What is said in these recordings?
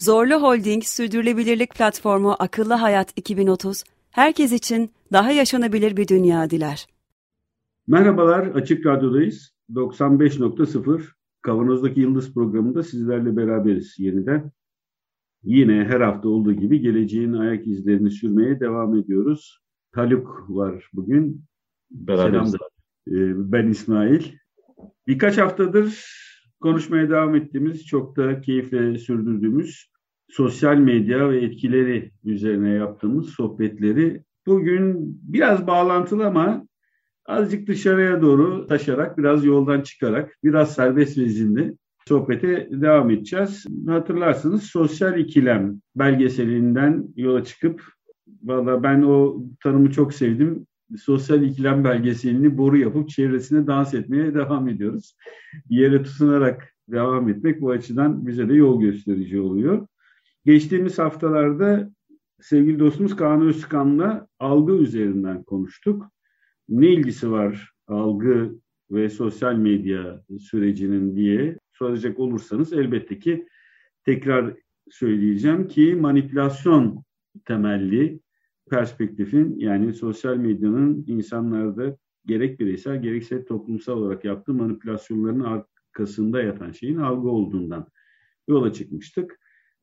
Zorlu Holding Sürdürülebilirlik Platformu Akıllı Hayat 2030, herkes için daha yaşanabilir bir dünya diler. Merhabalar, Açık Radyo'dayız. 95.0 Kavanoz'daki Yıldız programında sizlerle beraberiz yeniden. Yine her hafta olduğu gibi geleceğin ayak izlerini sürmeye devam ediyoruz. Haluk var bugün. Beraberiz. Selam. Ee, Ben İsmail. Birkaç haftadır konuşmaya devam ettiğimiz, çok da keyifle sürdürdüğümüz sosyal medya ve etkileri üzerine yaptığımız sohbetleri bugün biraz bağlantılı ama azıcık dışarıya doğru taşarak, biraz yoldan çıkarak, biraz serbest vezinli sohbete devam edeceğiz. Hatırlarsınız sosyal ikilem belgeselinden yola çıkıp valla ben o tanımı çok sevdim. Sosyal ikilem belgeselini boru yapıp çevresine dans etmeye devam ediyoruz. Yere tutunarak devam etmek bu açıdan bize de yol gösterici oluyor. Geçtiğimiz haftalarda sevgili dostumuz Kaan Özkan'la algı üzerinden konuştuk. Ne ilgisi var algı ve sosyal medya sürecinin diye soracak olursanız elbette ki tekrar söyleyeceğim ki manipülasyon temelli perspektifin yani sosyal medyanın insanlarda gerek bireysel gerekse toplumsal olarak yaptığı manipülasyonların arkasında yatan şeyin algı olduğundan yola çıkmıştık.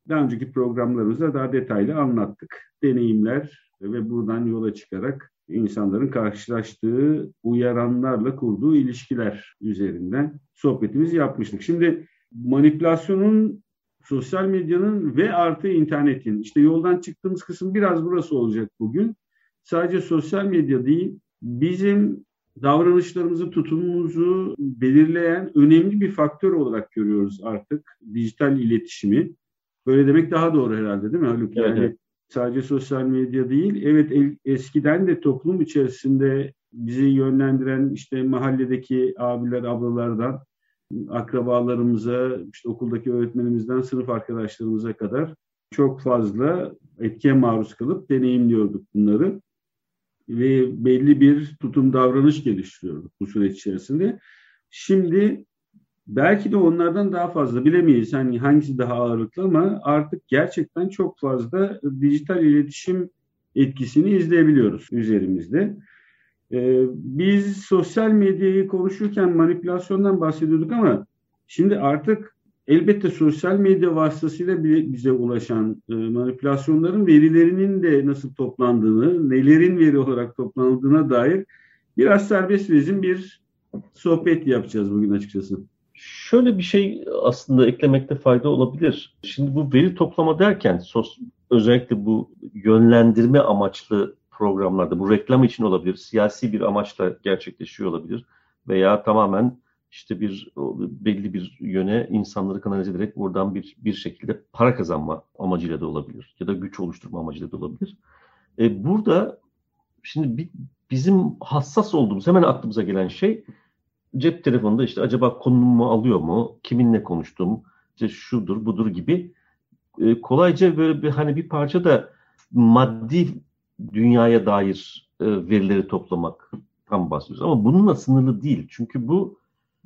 Daha önceki programlarımızda daha detaylı anlattık. Deneyimler ve buradan yola çıkarak insanların karşılaştığı uyaranlarla kurduğu ilişkiler üzerinden sohbetimizi yapmıştık. Şimdi manipülasyonun sosyal medyanın ve artı internetin işte yoldan çıktığımız kısım biraz burası olacak bugün. Sadece sosyal medya değil bizim davranışlarımızı, tutumumuzu belirleyen önemli bir faktör olarak görüyoruz artık dijital iletişimi. Böyle demek daha doğru herhalde değil mi Haluk? Yani evet. sadece sosyal medya değil. Evet eskiden de toplum içerisinde bizi yönlendiren işte mahalledeki abiler, ablalardan akrabalarımıza, işte okuldaki öğretmenimizden sınıf arkadaşlarımıza kadar çok fazla etkiye maruz kalıp deneyimliyorduk bunları. Ve belli bir tutum davranış geliştiriyorduk bu süreç içerisinde. Şimdi belki de onlardan daha fazla bilemeyiz hani hangisi daha ağırlıklı ama artık gerçekten çok fazla dijital iletişim etkisini izleyebiliyoruz üzerimizde. Ee, biz sosyal medyayı konuşurken manipülasyondan bahsediyorduk ama şimdi artık elbette sosyal medya vasıtasıyla bize ulaşan e, manipülasyonların verilerinin de nasıl toplandığını, nelerin veri olarak toplandığına dair biraz serbest vezin bir sohbet yapacağız bugün açıkçası. Şöyle bir şey aslında eklemekte fayda olabilir. Şimdi bu veri toplama derken sos, özellikle bu yönlendirme amaçlı programlarda bu reklam için olabilir, siyasi bir amaçla gerçekleşiyor olabilir veya tamamen işte bir belli bir yöne insanları kanalize ederek buradan bir bir şekilde para kazanma amacıyla da olabilir ya da güç oluşturma amacıyla da olabilir. E, burada şimdi bir, bizim hassas olduğumuz hemen aklımıza gelen şey cep telefonunda işte acaba konumu alıyor mu, kiminle konuştum, işte şudur budur gibi e, kolayca böyle bir hani bir parça da maddi dünyaya dair e, verileri toplamak tam bahsediyoruz. Ama bununla sınırlı değil. Çünkü bu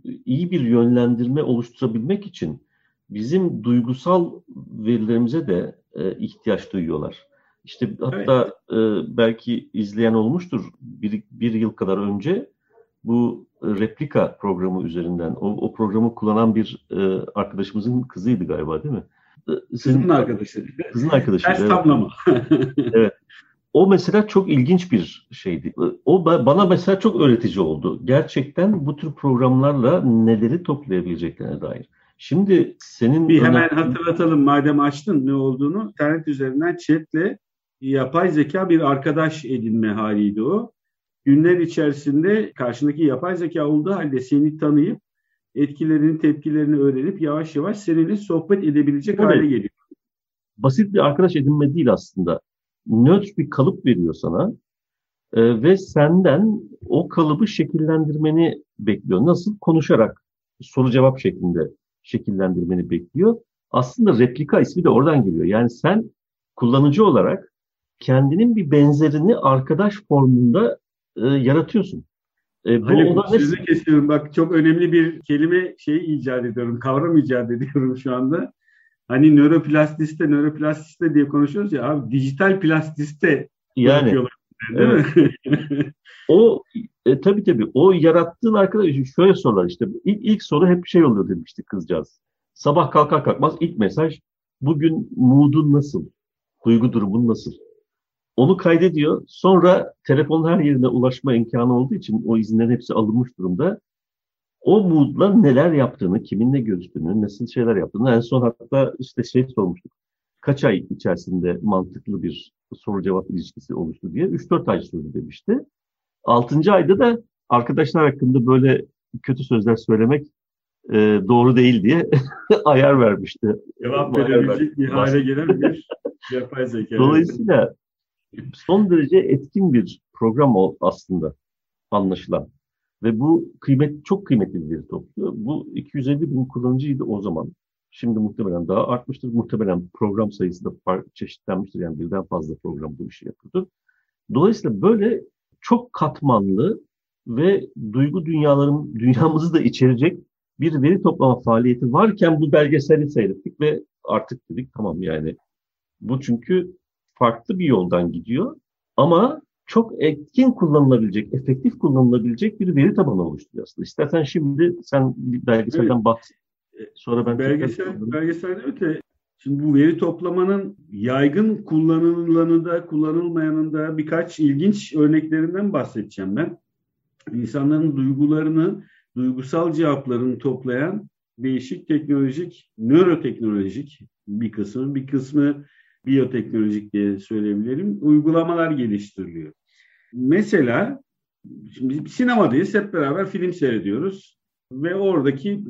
iyi bir yönlendirme oluşturabilmek için bizim duygusal verilerimize de e, ihtiyaç duyuyorlar. İşte hatta evet. e, belki izleyen olmuştur bir, bir yıl kadar önce bu replika programı üzerinden o, o programı kullanan bir e, arkadaşımızın kızıydı galiba değil mi? Senin, kızın arkadaşı. Kızın arkadaşı. Ters evet. tablama. evet. O mesela çok ilginç bir şeydi. O bana mesela çok öğretici oldu. Gerçekten bu tür programlarla neleri toplayabileceklerine dair. Şimdi senin... Bir hemen önemli... hatırlatalım madem açtın ne olduğunu. İnternet üzerinden chatle yapay zeka bir arkadaş edinme haliydi o. Günler içerisinde karşındaki yapay zeka olduğu halde seni tanıyıp etkilerini, tepkilerini öğrenip yavaş yavaş seninle sohbet edebilecek evet. hale geliyor. Basit bir arkadaş edinme değil aslında nötr bir kalıp veriyor sana e, ve senden o kalıbı şekillendirmeni bekliyor. Nasıl? Konuşarak soru cevap şeklinde şekillendirmeni bekliyor. Aslında replika ismi de oradan geliyor. Yani sen kullanıcı olarak kendinin bir benzerini arkadaş formunda e, yaratıyorsun. E, bu ona sözü ne... kesiyorum. Bak çok önemli bir kelime şey icat ediyorum. Kavram icat ediyorum şu anda. Hani nöroplastiste, nöroplastiste diye konuşuyoruz ya abi dijital plastiste yani evet. o e, tabii tabii o yarattığın arkadaş şöyle sorular işte ilk, ilk soru hep şey oluyor demiştik kızcağız. Sabah kalkar kalkmaz ilk mesaj bugün moodun nasıl? Duygu durumun nasıl? Onu kaydediyor. Sonra telefonun her yerine ulaşma imkanı olduğu için o izinlerin hepsi alınmış durumda. O moodla neler yaptığını, kiminle görüştüğünü, nasıl şeyler yaptığını en son hatta işte şey sormuştuk. Kaç ay içerisinde mantıklı bir soru cevap ilişkisi oluştu diye 3-4 ay sürdü demişti. 6. ayda da arkadaşlar hakkında böyle kötü sözler söylemek e, doğru değil diye ayar vermişti. Cevap verebilecek bir hale gelen bir yapay zeka. Dolayısıyla son derece etkin bir program o aslında anlaşılan. Ve bu kıymet çok kıymetli bir veri topluyor. Bu 250 bin kullanıcıydı o zaman. Şimdi muhtemelen daha artmıştır. Muhtemelen program sayısı da çeşitlenmiştir. Yani birden fazla program bu işi yapıyordu. Dolayısıyla böyle çok katmanlı ve duygu dünyaların dünyamızı da içerecek bir veri toplama faaliyeti varken bu belgeseli seyrettik ve artık dedik tamam yani bu çünkü farklı bir yoldan gidiyor ama çok etkin kullanılabilecek, efektif kullanılabilecek bir veri tabanı oluşturuyor aslında. İstersen şimdi sen bir belgeselden evet. bahset. Sonra ben Belgesel, belgeselde öte Şimdi bu veri toplamanın yaygın kullanılanı da kullanılmayanın da birkaç ilginç örneklerinden bahsedeceğim ben. İnsanların duygularını, duygusal cevaplarını toplayan değişik teknolojik, nöroteknolojik bir kısmı, bir kısmı biyoteknolojik diye söyleyebilirim, uygulamalar geliştiriliyor. Mesela şimdi sinemadayız, hep beraber film seyrediyoruz ve oradaki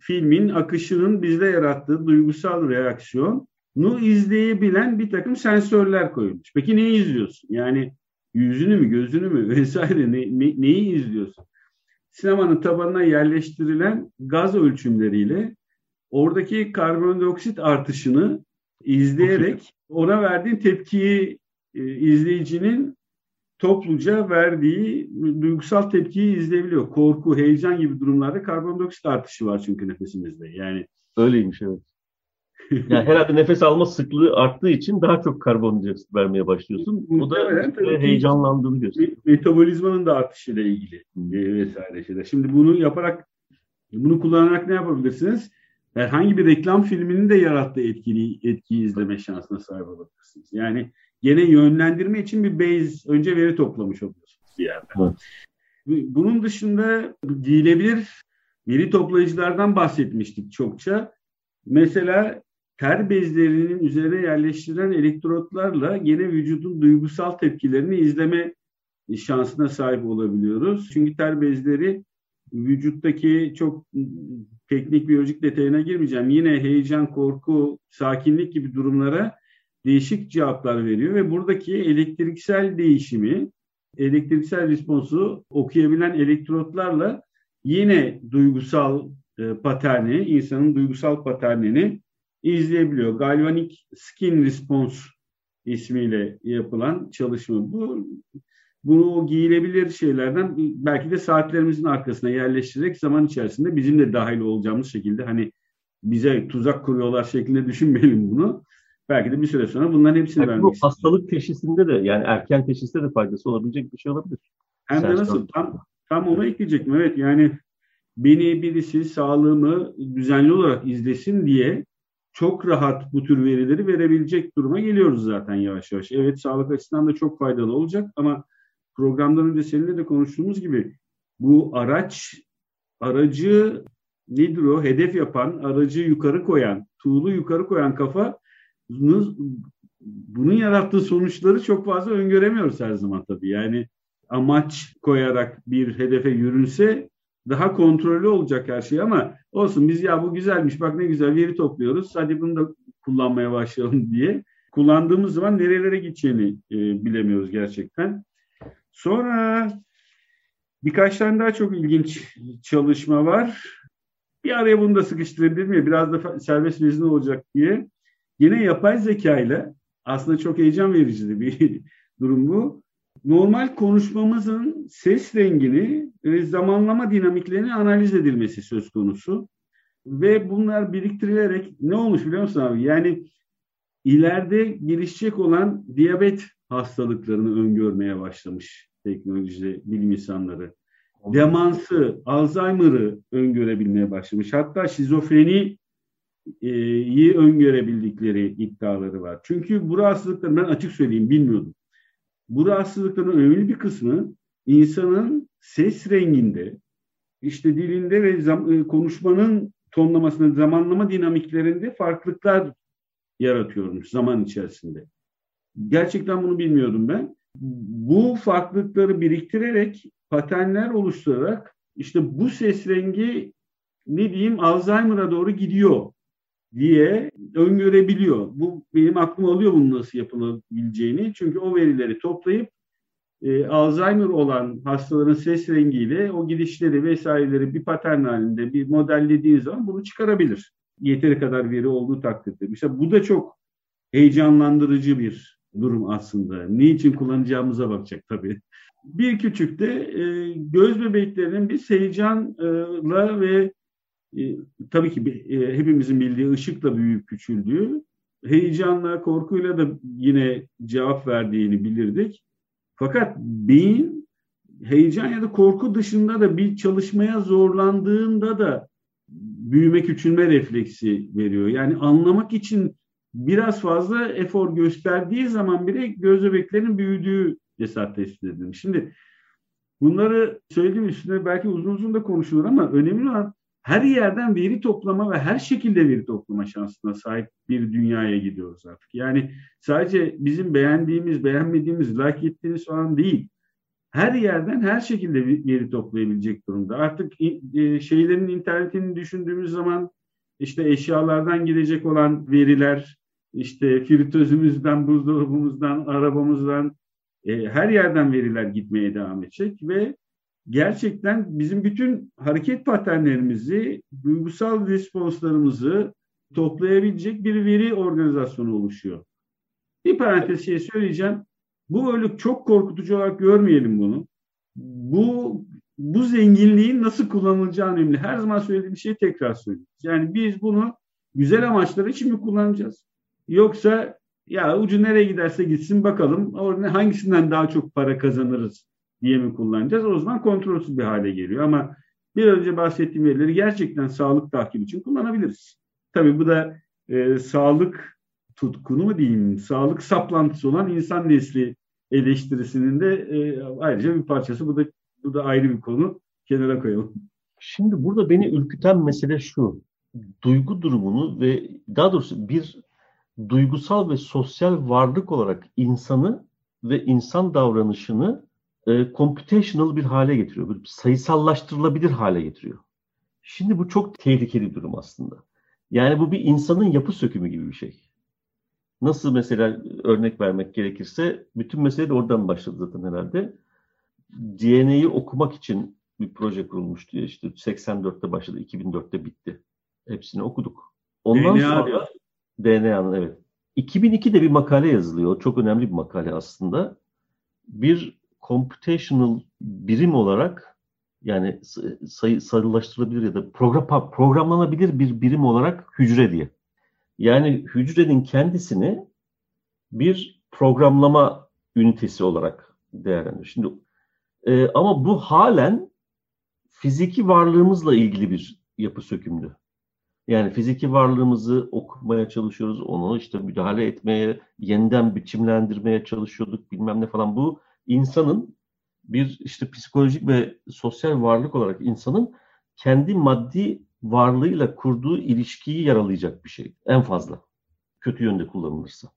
filmin akışının bizde yarattığı duygusal reaksiyonu izleyebilen bir takım sensörler koyulmuş. Peki neyi izliyorsun? Yani yüzünü mü, gözünü mü vesaire ne, ne, neyi izliyorsun? Sinemanın tabanına yerleştirilen gaz ölçümleriyle oradaki karbondioksit artışını izleyerek ona verdiğin tepkiyi e, izleyicinin topluca verdiği duygusal tepkiyi izleyebiliyor. Korku, heyecan gibi durumlarda karbondioksit artışı var çünkü nefesimizde. Yani öyleymiş evet. yani herhalde nefes alma sıklığı arttığı için daha çok karbondioksit vermeye başlıyorsun. O da işte heyecanlandığını gösteriyor. Metabolizmanın da artışıyla ilgili vesaire şeyler. Şimdi bunu yaparak bunu kullanarak ne yapabilirsiniz? herhangi bir reklam filminin de yarattığı etkili, etkiyi izleme şansına sahip olabilirsiniz. Yani gene yönlendirme için bir base, önce veri toplamış oluyorsunuz bir yerde. Evet. Bunun dışında giyilebilir veri toplayıcılardan bahsetmiştik çokça. Mesela ter bezlerinin üzerine yerleştirilen elektrotlarla gene vücudun duygusal tepkilerini izleme şansına sahip olabiliyoruz. Çünkü ter bezleri vücuttaki çok teknik biyolojik detayına girmeyeceğim. Yine heyecan, korku, sakinlik gibi durumlara değişik cevaplar veriyor ve buradaki elektriksel değişimi, elektriksel responsu okuyabilen elektrotlarla yine duygusal e, paterni, insanın duygusal paternini izleyebiliyor. Galvanic Skin Response ismiyle yapılan çalışma. Bu bunu giyilebilir şeylerden belki de saatlerimizin arkasına yerleştirerek zaman içerisinde bizim de dahil olacağımız şekilde hani bize tuzak kuruyorlar şeklinde düşünmeyelim bunu. Belki de bir süre sonra bunların hepsini belki vermek bu hastalık teşhisinde de yani erken teşhiste de faydası olabilecek bir şey olabilir. Hem de nasıl? Tam, tam onu ekleyecektim. Evet yani beni birisi sağlığımı düzenli olarak izlesin diye çok rahat bu tür verileri verebilecek duruma geliyoruz zaten yavaş yavaş. Evet sağlık açısından da çok faydalı olacak ama programdan önce seninle de konuştuğumuz gibi bu araç aracı nedir o hedef yapan, aracı yukarı koyan, tuğlu yukarı koyan kafa bunun yarattığı sonuçları çok fazla öngöremiyoruz her zaman tabii. Yani amaç koyarak bir hedefe yürünse daha kontrollü olacak her şey ama olsun biz ya bu güzelmiş bak ne güzel veri topluyoruz hadi bunu da kullanmaya başlayalım diye kullandığımız zaman nerelere gideceğini e, bilemiyoruz gerçekten. Sonra birkaç tane daha çok ilginç çalışma var. Bir araya bunu da sıkıştırabilirim ya biraz da serbest vezin olacak diye. Yine yapay zeka ile aslında çok heyecan verici bir durum bu. Normal konuşmamızın ses rengini ve zamanlama dinamiklerini analiz edilmesi söz konusu. Ve bunlar biriktirilerek ne olmuş biliyor musun abi? Yani ileride gelişecek olan diyabet hastalıklarını öngörmeye başlamış teknoloji bilim insanları. Demansı, Alzheimer'ı öngörebilmeye başlamış. Hatta şizofreni iyi öngörebildikleri iddiaları var. Çünkü bu rahatsızlıkları ben açık söyleyeyim bilmiyordum. Bu rahatsızlıkların önemli bir kısmı insanın ses renginde, işte dilinde ve zam- konuşmanın tonlamasında, zamanlama dinamiklerinde farklılıklar yaratıyormuş zaman içerisinde. Gerçekten bunu bilmiyordum ben. Bu farklılıkları biriktirerek paternler oluşturarak işte bu ses rengi ne diyeyim Alzheimer'a doğru gidiyor diye öngörebiliyor. Bu benim aklım alıyor bunun nasıl yapılabileceğini. Çünkü o verileri toplayıp e, Alzheimer olan hastaların ses rengiyle o gidişleri vesaireleri bir patern halinde bir modellediği zaman bunu çıkarabilir. Yeteri kadar veri olduğu takdirde. Mesela bu da çok heyecanlandırıcı bir durum aslında. Niçin kullanacağımıza bakacak tabii. Bir küçük de e, göz bebeklerinin biz heyecanla ve e, tabii ki e, hepimizin bildiği ışıkla büyüyüp küçüldüğü, heyecanla, korkuyla da yine cevap verdiğini bilirdik. Fakat beyin heyecan ya da korku dışında da bir çalışmaya zorlandığında da büyüme küçülme refleksi veriyor. Yani anlamak için biraz fazla efor gösterdiği zaman bile göz bebeklerinin büyüdüğü cesaret tespit edilmiş. Şimdi bunları söylediğim üstüne belki uzun uzun da konuşulur ama önemli olan her yerden veri toplama ve her şekilde veri toplama şansına sahip bir dünyaya gidiyoruz artık. Yani sadece bizim beğendiğimiz, beğenmediğimiz, like ettiğimiz falan değil. Her yerden her şekilde veri toplayabilecek durumda. Artık e, şeylerin internetini düşündüğümüz zaman işte eşyalardan girecek olan veriler, işte fritözümüzden, buzdolabımızdan, arabamızdan e, her yerden veriler gitmeye devam edecek ve gerçekten bizim bütün hareket paternlerimizi, duygusal responslarımızı toplayabilecek bir veri organizasyonu oluşuyor. Bir parantez şey söyleyeceğim. Bu öyle çok korkutucu olarak görmeyelim bunu. Bu bu zenginliğin nasıl kullanılacağı önemli. Her zaman söylediğim şeyi tekrar söyleyeyim. Yani biz bunu güzel amaçlar için mi kullanacağız? Yoksa ya ucu nereye giderse gitsin bakalım hangisinden daha çok para kazanırız diye mi kullanacağız? O zaman kontrolsüz bir hale geliyor. Ama bir önce bahsettiğim verileri gerçekten sağlık takibi için kullanabiliriz. Tabii bu da e, sağlık tutkunu mu diyeyim, sağlık saplantısı olan insan nesli eleştirisinin de e, ayrıca bir parçası. Bu da bu da ayrı bir konu. Kenara koyalım. Şimdi burada beni ürküten mesele şu. Duygu durumunu ve daha doğrusu bir duygusal ve sosyal varlık olarak insanı ve insan davranışını e, computational bir hale getiriyor. Bir sayısallaştırılabilir hale getiriyor. Şimdi bu çok tehlikeli bir durum aslında. Yani bu bir insanın yapı sökümü gibi bir şey. Nasıl mesela örnek vermek gerekirse bütün mesele de oradan başladı zaten herhalde. DNA'yı okumak için bir proje kurulmuştu. İşte 84'te başladı, 2004'te bitti. Hepsini okuduk. Ondan DNA. sonra DNA'nın evet. 2002'de bir makale yazılıyor. Çok önemli bir makale aslında. Bir computational birim olarak yani sayı sarılaştırılabilir ya da program, programlanabilir bir birim olarak hücre diye. Yani hücrenin kendisini bir programlama ünitesi olarak değerlendiriyor. Şimdi e, ama bu halen fiziki varlığımızla ilgili bir yapı sökümdü. Yani fiziki varlığımızı okumaya çalışıyoruz, onu işte müdahale etmeye, yeniden biçimlendirmeye çalışıyorduk bilmem ne falan. Bu insanın bir işte psikolojik ve sosyal varlık olarak insanın kendi maddi varlığıyla kurduğu ilişkiyi yaralayacak bir şey en fazla. Kötü yönde kullanılırsa.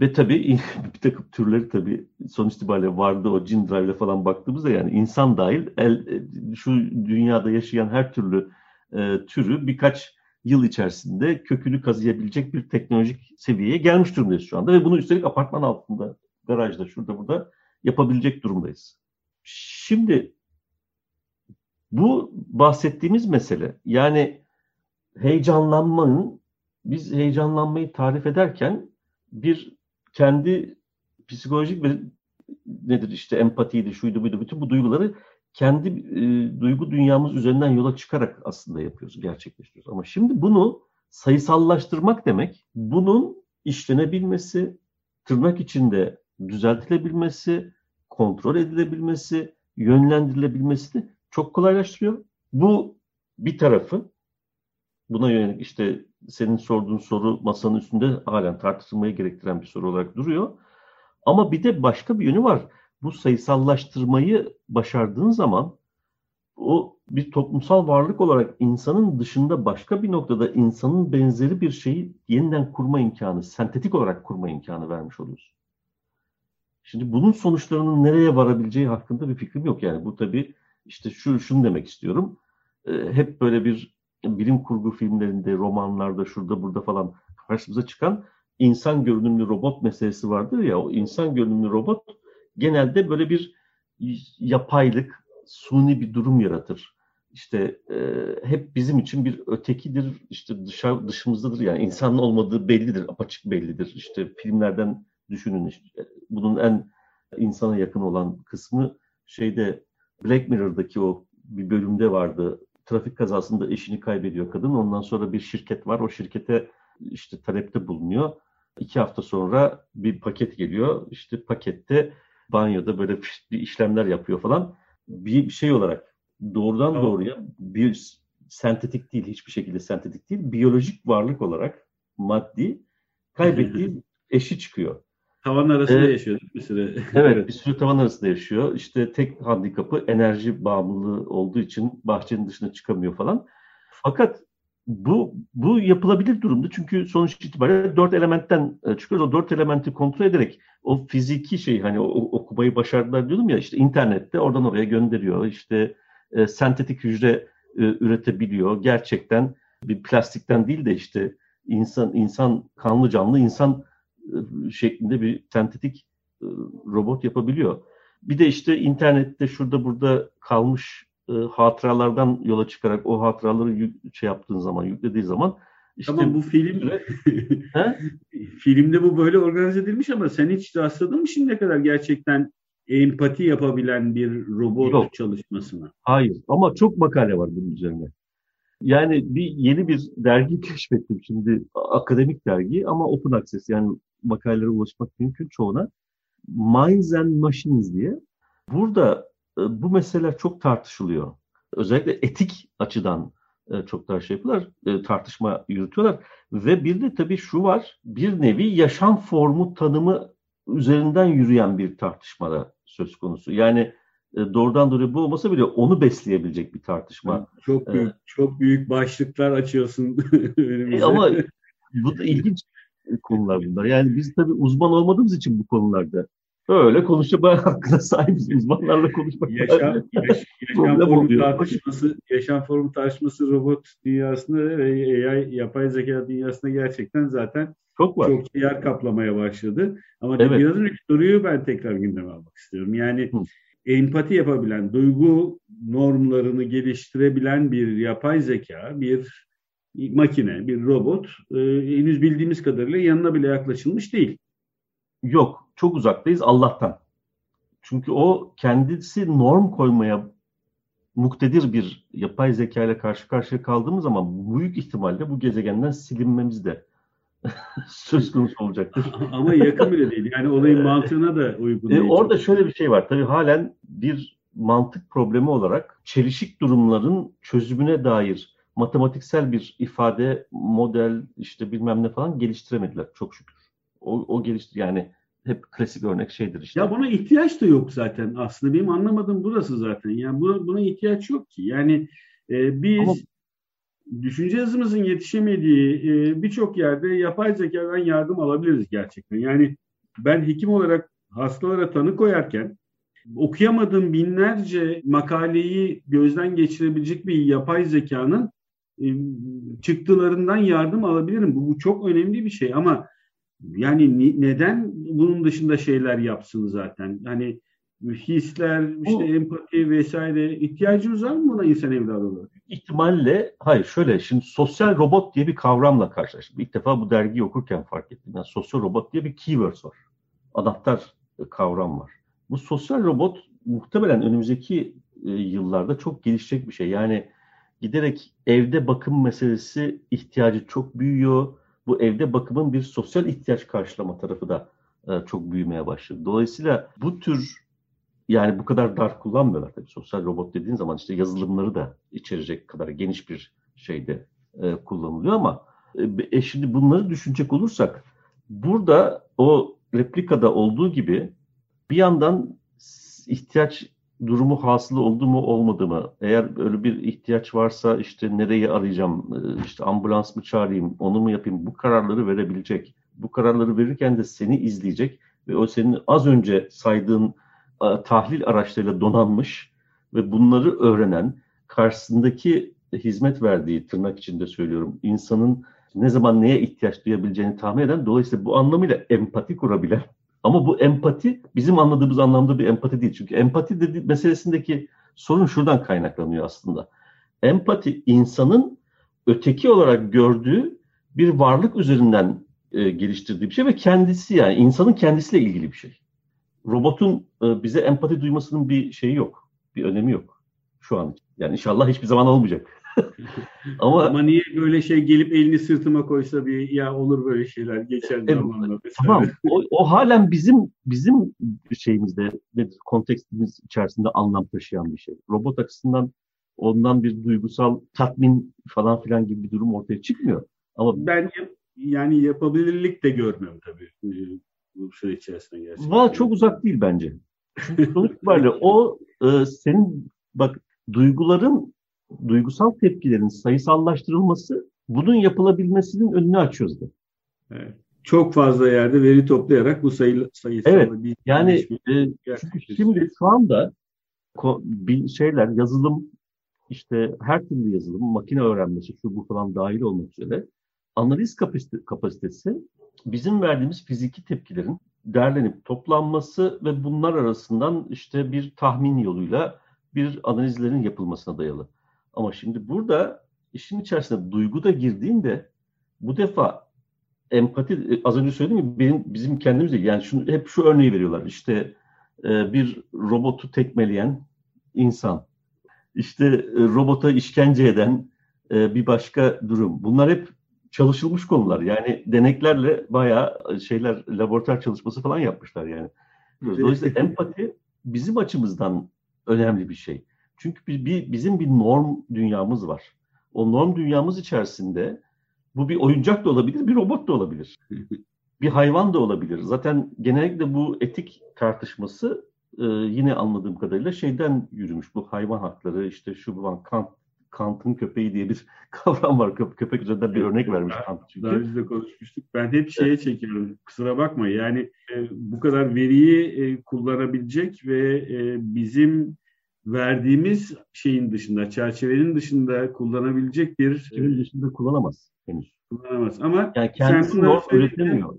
Ve tabii bir takım türleri tabii sonuç itibariyle vardı o cin drive'le falan baktığımızda yani insan dahil el, şu dünyada yaşayan her türlü e, türü birkaç yıl içerisinde kökünü kazıyabilecek bir teknolojik seviyeye gelmiş durumdayız şu anda ve bunu üstelik apartman altında, garajda, şurada burada yapabilecek durumdayız. Şimdi bu bahsettiğimiz mesele yani heyecanlanmanın biz heyecanlanmayı tarif ederken bir kendi psikolojik ve nedir işte empatiydi, şuydu buydu bütün bu duyguları kendi e, duygu dünyamız üzerinden yola çıkarak aslında yapıyoruz, gerçekleştiriyoruz. Ama şimdi bunu sayısallaştırmak demek, bunun işlenebilmesi, tırnak içinde düzeltilebilmesi, kontrol edilebilmesi, yönlendirilebilmesi de çok kolaylaştırıyor. Bu bir tarafı. Buna yönelik işte senin sorduğun soru masanın üstünde halen tartışılmayı gerektiren bir soru olarak duruyor. Ama bir de başka bir yönü var. Bu sayısallaştırmayı başardığın zaman o bir toplumsal varlık olarak insanın dışında başka bir noktada insanın benzeri bir şeyi yeniden kurma imkanı, sentetik olarak kurma imkanı vermiş oluyorsun. Şimdi bunun sonuçlarının nereye varabileceği hakkında bir fikrim yok. Yani bu tabii işte şu şunu demek istiyorum. Ee, hep böyle bir bilim kurgu filmlerinde, romanlarda, şurada burada falan karşımıza çıkan insan görünümlü robot meselesi vardır ya. O insan görünümlü robot genelde böyle bir yapaylık, suni bir durum yaratır. İşte e, hep bizim için bir ötekidir, işte dışa, dışımızdadır. Yani insanın olmadığı bellidir, apaçık bellidir. İşte filmlerden düşünün işte bunun en insana yakın olan kısmı şeyde Black Mirror'daki o bir bölümde vardı. Trafik kazasında eşini kaybediyor kadın. Ondan sonra bir şirket var. O şirkete işte talepte bulunuyor. İki hafta sonra bir paket geliyor. İşte pakette banyoda böyle bir işlemler yapıyor falan. Bir şey olarak doğrudan tamam. doğruya bir sentetik değil, hiçbir şekilde sentetik değil, biyolojik varlık olarak maddi kaybettiği eşi çıkıyor. Tavan arasında ee, yaşıyor bir süre. evet bir süre tavan arasında yaşıyor. İşte tek handikapı enerji bağımlılığı olduğu için bahçenin dışına çıkamıyor falan. Fakat bu bu yapılabilir durumda çünkü sonuç itibariyle dört elementten e, çıkıyoruz. O dört elementi kontrol ederek o fiziki şey hani o, okumayı başardılar diyordum ya işte internette oradan oraya gönderiyor. İşte e, sentetik hücre e, üretebiliyor. Gerçekten bir plastikten değil de işte insan insan kanlı canlı insan şeklinde bir sentetik e, robot yapabiliyor. Bir de işte internette şurada burada kalmış e, hatıralardan yola çıkarak o hatıraları şey yaptığın zaman, yüklediği zaman işte tamam bu film filmde bu böyle organize edilmiş ama sen hiç rastladın mı şimdiye kadar gerçekten empati yapabilen bir robot Yok. çalışmasına? Hayır ama çok makale var bunun üzerine. Yani bir yeni bir dergi keşfettim şimdi akademik dergi ama open access yani makalelere ulaşmak mümkün çoğuna. Minds and Machines diye. Burada e, bu meseleler çok tartışılıyor. Özellikle etik açıdan e, çok daha şey yapıyorlar, e, tartışma yürütüyorlar. Ve bir de tabii şu var, bir nevi yaşam formu tanımı üzerinden yürüyen bir tartışmada söz konusu. Yani doğrudan doğruya bu olmasa bile onu besleyebilecek bir tartışma. Çok büyük, ee, çok büyük başlıklar açıyorsun. ama bu da ilginç konular bunlar. Yani biz tabii uzman olmadığımız için bu konularda öyle konuşma hakkına sahibiz. Uzmanlarla konuşmak yaşam, yaş, yaşam formu tartışması, yaşam formu tartışması robot dünyasında ve AI, yapay zeka dünyasında gerçekten zaten çok var. Çok yer kaplamaya başladı. Ama evet. biraz önceki soruyu ben tekrar gündeme almak istiyorum. Yani Hı. empati yapabilen, duygu normlarını geliştirebilen bir yapay zeka, bir makine, bir robot e, henüz bildiğimiz kadarıyla yanına bile yaklaşılmış değil. Yok, çok uzaktayız Allah'tan. Çünkü o kendisi norm koymaya muktedir bir yapay zeka ile karşı karşıya kaldığımız zaman büyük ihtimalle bu gezegenden silinmemiz de söz konusu olacaktır. Ama yakın bile değil. Yani olayın mantığına da uygun e, değil. orada şöyle bir şey var. Tabii halen bir mantık problemi olarak çelişik durumların çözümüne dair matematiksel bir ifade, model işte bilmem ne falan geliştiremediler çok şükür. O, o gelişti yani hep klasik örnek şeydir işte. Ya buna ihtiyaç da yok zaten aslında. Benim anlamadığım burası zaten. Yani buna, buna ihtiyaç yok ki. Yani e, biz Ama... düşünce hızımızın yetişemediği e, birçok yerde yapay zekadan yardım alabiliriz gerçekten. Yani ben hekim olarak hastalara tanı koyarken okuyamadığım binlerce makaleyi gözden geçirebilecek bir yapay zekanın çıktılarından yardım alabilirim. Bu, bu çok önemli bir şey ama yani ni, neden bunun dışında şeyler yapsın zaten? Hani hisler, işte o, empati vesaire ihtiyacımız var mı buna insan evladı olarak? İhtimalle hayır şöyle şimdi sosyal robot diye bir kavramla karşılaştım. İlk defa bu dergiyi okurken fark ettim. Yani sosyal robot diye bir keyword var. Anahtar kavram var. Bu sosyal robot muhtemelen önümüzdeki e, yıllarda çok gelişecek bir şey. Yani giderek evde bakım meselesi ihtiyacı çok büyüyor. Bu evde bakımın bir sosyal ihtiyaç karşılama tarafı da e, çok büyümeye başladı. Dolayısıyla bu tür yani bu kadar dar kullanmıyorlar tabii. Sosyal robot dediğin zaman işte yazılımları da içerecek kadar geniş bir şeyde e, kullanılıyor ama e, şimdi bunları düşünecek olursak burada o replikada olduğu gibi bir yandan ihtiyaç durumu hasılı oldu mu olmadı mı? Eğer öyle bir ihtiyaç varsa işte nereye arayacağım, e, işte ambulans mı çağırayım, onu mu yapayım? Bu kararları verebilecek. Bu kararları verirken de seni izleyecek ve o senin az önce saydığın e, tahlil araçlarıyla donanmış ve bunları öğrenen karşısındaki hizmet verdiği tırnak içinde söylüyorum insanın ne zaman neye ihtiyaç duyabileceğini tahmin eden dolayısıyla bu anlamıyla empati kurabilen ama bu empati bizim anladığımız anlamda bir empati değil. Çünkü empati dedi, meselesindeki sorun şuradan kaynaklanıyor aslında. Empati insanın öteki olarak gördüğü bir varlık üzerinden e, geliştirdiği bir şey ve kendisi yani insanın kendisiyle ilgili bir şey. Robotun e, bize empati duymasının bir şeyi yok. Bir önemi yok şu an. Yani inşallah hiçbir zaman olmayacak. Ama, Ama niye böyle şey gelip elini sırtıma koysa bir ya olur böyle şeyler geçer evet, zamanla. Tamam. O, o halen bizim bizim şeyimizde kontekstimiz içerisinde anlam taşıyan bir şey. Robot açısından ondan bir duygusal tatmin falan filan gibi bir durum ortaya çıkmıyor. Ama ben yani yapabilirlik de görmüyorum tabii bu süre içerisinde gerçekten. Valla çok uzak değil bence. Çünkü sonuç itibariyle o e, senin bak duyguların duygusal tepkilerin sayısallaştırılması bunun yapılabilmesinin önünü açıyordu. Evet. Çok fazla yerde veri toplayarak bu sayı sayısal evet, bir yani e, şimdi şu anda bir şeyler yazılım işte her türlü yazılım makine öğrenmesi şu bu falan dahil olmak üzere analiz kapasitesi bizim verdiğimiz fiziki tepkilerin derlenip toplanması ve bunlar arasından işte bir tahmin yoluyla bir analizlerin yapılmasına dayalı. Ama şimdi burada işin içerisinde duygu da girdiğinde bu defa empati e, az önce söyledim ya benim bizim kendimizde yani şunu hep şu örneği veriyorlar. İşte e, bir robotu tekmeleyen insan. işte e, robota işkence eden e, bir başka durum. Bunlar hep çalışılmış konular. Yani deneklerle bayağı şeyler laboratuvar çalışması falan yapmışlar yani. Dolayısıyla empati bizim açımızdan önemli bir şey. Çünkü bir, bir, bizim bir norm dünyamız var. O norm dünyamız içerisinde bu bir oyuncak da olabilir, bir robot da olabilir. bir hayvan da olabilir. Zaten genellikle bu etik tartışması e, yine anladığım kadarıyla şeyden yürümüş. Bu hayvan hakları işte şu falan Kant Kant'ın köpeği diye bir kavram var. Köp köpek üzerinden bir örnek vermiş Kant çünkü. Daha önce de konuşmuştuk. Ben hep şeye çekiyorum. Kusura bakma. Yani e, bu kadar veriyi e, kullanabilecek ve e, bizim verdiğimiz şeyin dışında, çerçevenin dışında kullanabilecek bir... Çerçevenin dışında kullanamaz henüz. Kullanamaz ama yani kendisi sen bunları üretemiyor.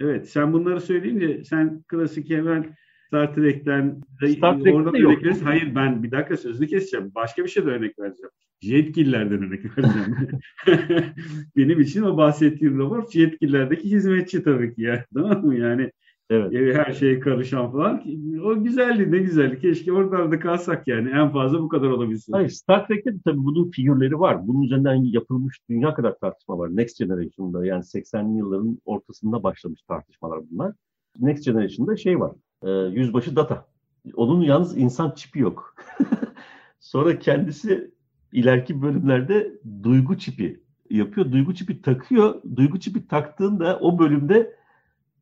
Evet, sen bunları söyleyince sen klasik hemen Star Trek'ten Star Trek'te oradan örnek verirsin. Hayır ben bir dakika sözünü keseceğim. Başka bir şey de örnek vereceğim. Jetgillerden örnek vereceğim. Benim için o bahsettiğim robot Jetgillerdeki hizmetçi tabii ki ya. Tamam mı? Yani Evet. Evi her şeye karışan falan. O güzeldi ne güzeldi. Keşke oralarda kalsak yani. En fazla bu kadar olabilsin. Hayır Star Trek'te de tabii bunun figürleri var. Bunun üzerinden yapılmış dünya kadar tartışma var. Next Generation'da yani 80'li yılların ortasında başlamış tartışmalar bunlar. Next Generation'da şey var. E, yüzbaşı Data. Onun yalnız insan çipi yok. Sonra kendisi ileriki bölümlerde duygu çipi yapıyor. Duygu çipi takıyor. Duygu çipi taktığında o bölümde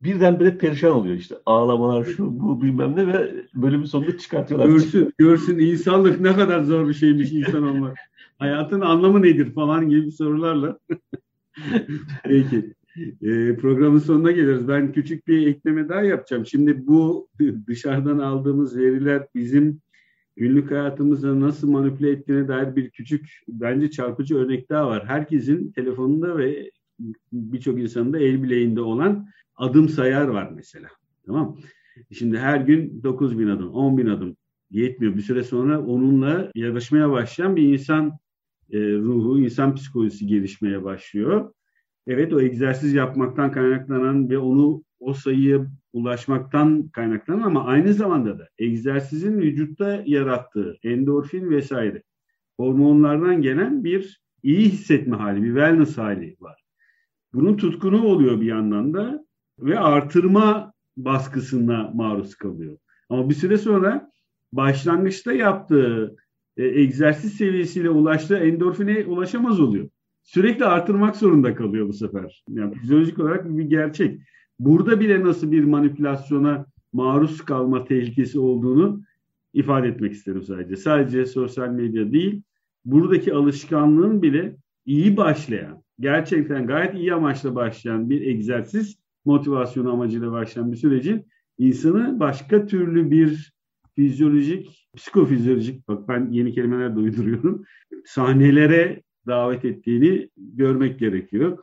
birdenbire perişan oluyor işte. Ağlamalar şu bu bilmem ne ve bölümün sonunda çıkartıyorlar. Görsün, görsün insanlık ne kadar zor bir şeymiş insan olmak. Hayatın anlamı nedir falan gibi sorularla. Peki. E, programın sonuna geliriz. Ben küçük bir ekleme daha yapacağım. Şimdi bu dışarıdan aldığımız veriler bizim günlük hayatımızda nasıl manipüle ettiğine dair bir küçük bence çarpıcı örnek daha var. Herkesin telefonunda ve birçok insanın da el bileğinde olan adım sayar var mesela. Tamam Şimdi her gün 9 bin adım, 10 bin adım yetmiyor. Bir süre sonra onunla yarışmaya başlayan bir insan e, ruhu, insan psikolojisi gelişmeye başlıyor. Evet o egzersiz yapmaktan kaynaklanan ve onu o sayıya ulaşmaktan kaynaklanan ama aynı zamanda da egzersizin vücutta yarattığı endorfin vesaire hormonlardan gelen bir iyi hissetme hali, bir wellness hali var. Bunun tutkunu oluyor bir yandan da ve artırma baskısına maruz kalıyor. Ama bir süre sonra başlangıçta yaptığı e, egzersiz seviyesiyle ulaştığı endorfine ulaşamaz oluyor. Sürekli artırmak zorunda kalıyor bu sefer. Yani fizyolojik olarak bir gerçek. Burada bile nasıl bir manipülasyona maruz kalma tehlikesi olduğunu ifade etmek isterim sadece. Sadece sosyal medya değil, buradaki alışkanlığın bile iyi başlayan, gerçekten gayet iyi amaçla başlayan bir egzersiz motivasyonu amacıyla başlayan bir sürecin insanı başka türlü bir fizyolojik, psikofizyolojik, bak ben yeni kelimeler de uyduruyorum, sahnelere davet ettiğini görmek gerekiyor.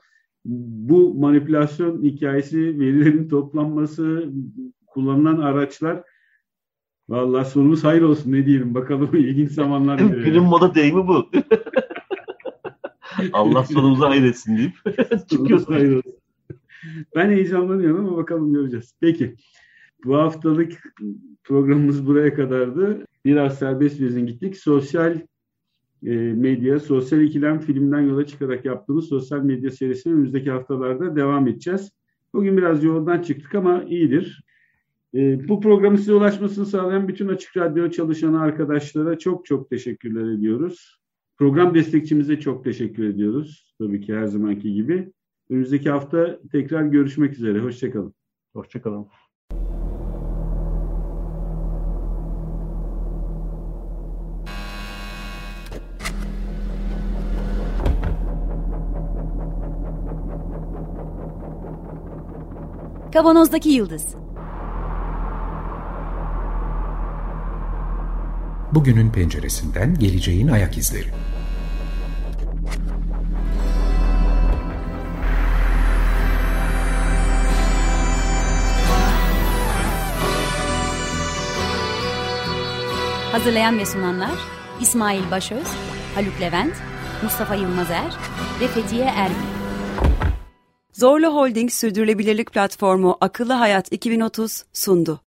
Bu manipülasyon hikayesi, verilerin toplanması, kullanılan araçlar Vallahi sonumuz hayır olsun ne diyelim bakalım ilginç zamanlar. Günün moda deyimi bu. Allah sonumuzu hayır etsin deyip çıkıyorsun. hayır olsun. Ben heyecanlanıyorum ama bakalım göreceğiz. Peki bu haftalık programımız buraya kadardı. Biraz serbest bir gittik. Sosyal e, medya, sosyal ikilem filmden yola çıkarak yaptığımız sosyal medya serisine önümüzdeki haftalarda devam edeceğiz. Bugün biraz yoldan çıktık ama iyidir. E, bu programın size ulaşmasını sağlayan bütün Açık Radyo çalışan arkadaşlara çok çok teşekkürler ediyoruz. Program destekçimize çok teşekkür ediyoruz. Tabii ki her zamanki gibi. Önümüzdeki hafta tekrar görüşmek üzere. Hoşçakalın. Hoşçakalın. Kavanozdaki Yıldız Bugünün penceresinden geleceğin ayak izleri. Hazırlayan ve sunanlar İsmail Başöz, Haluk Levent, Mustafa Yılmazer ve Fethiye Erbil. Zorlu Holding Sürdürülebilirlik Platformu Akıllı Hayat 2030 sundu.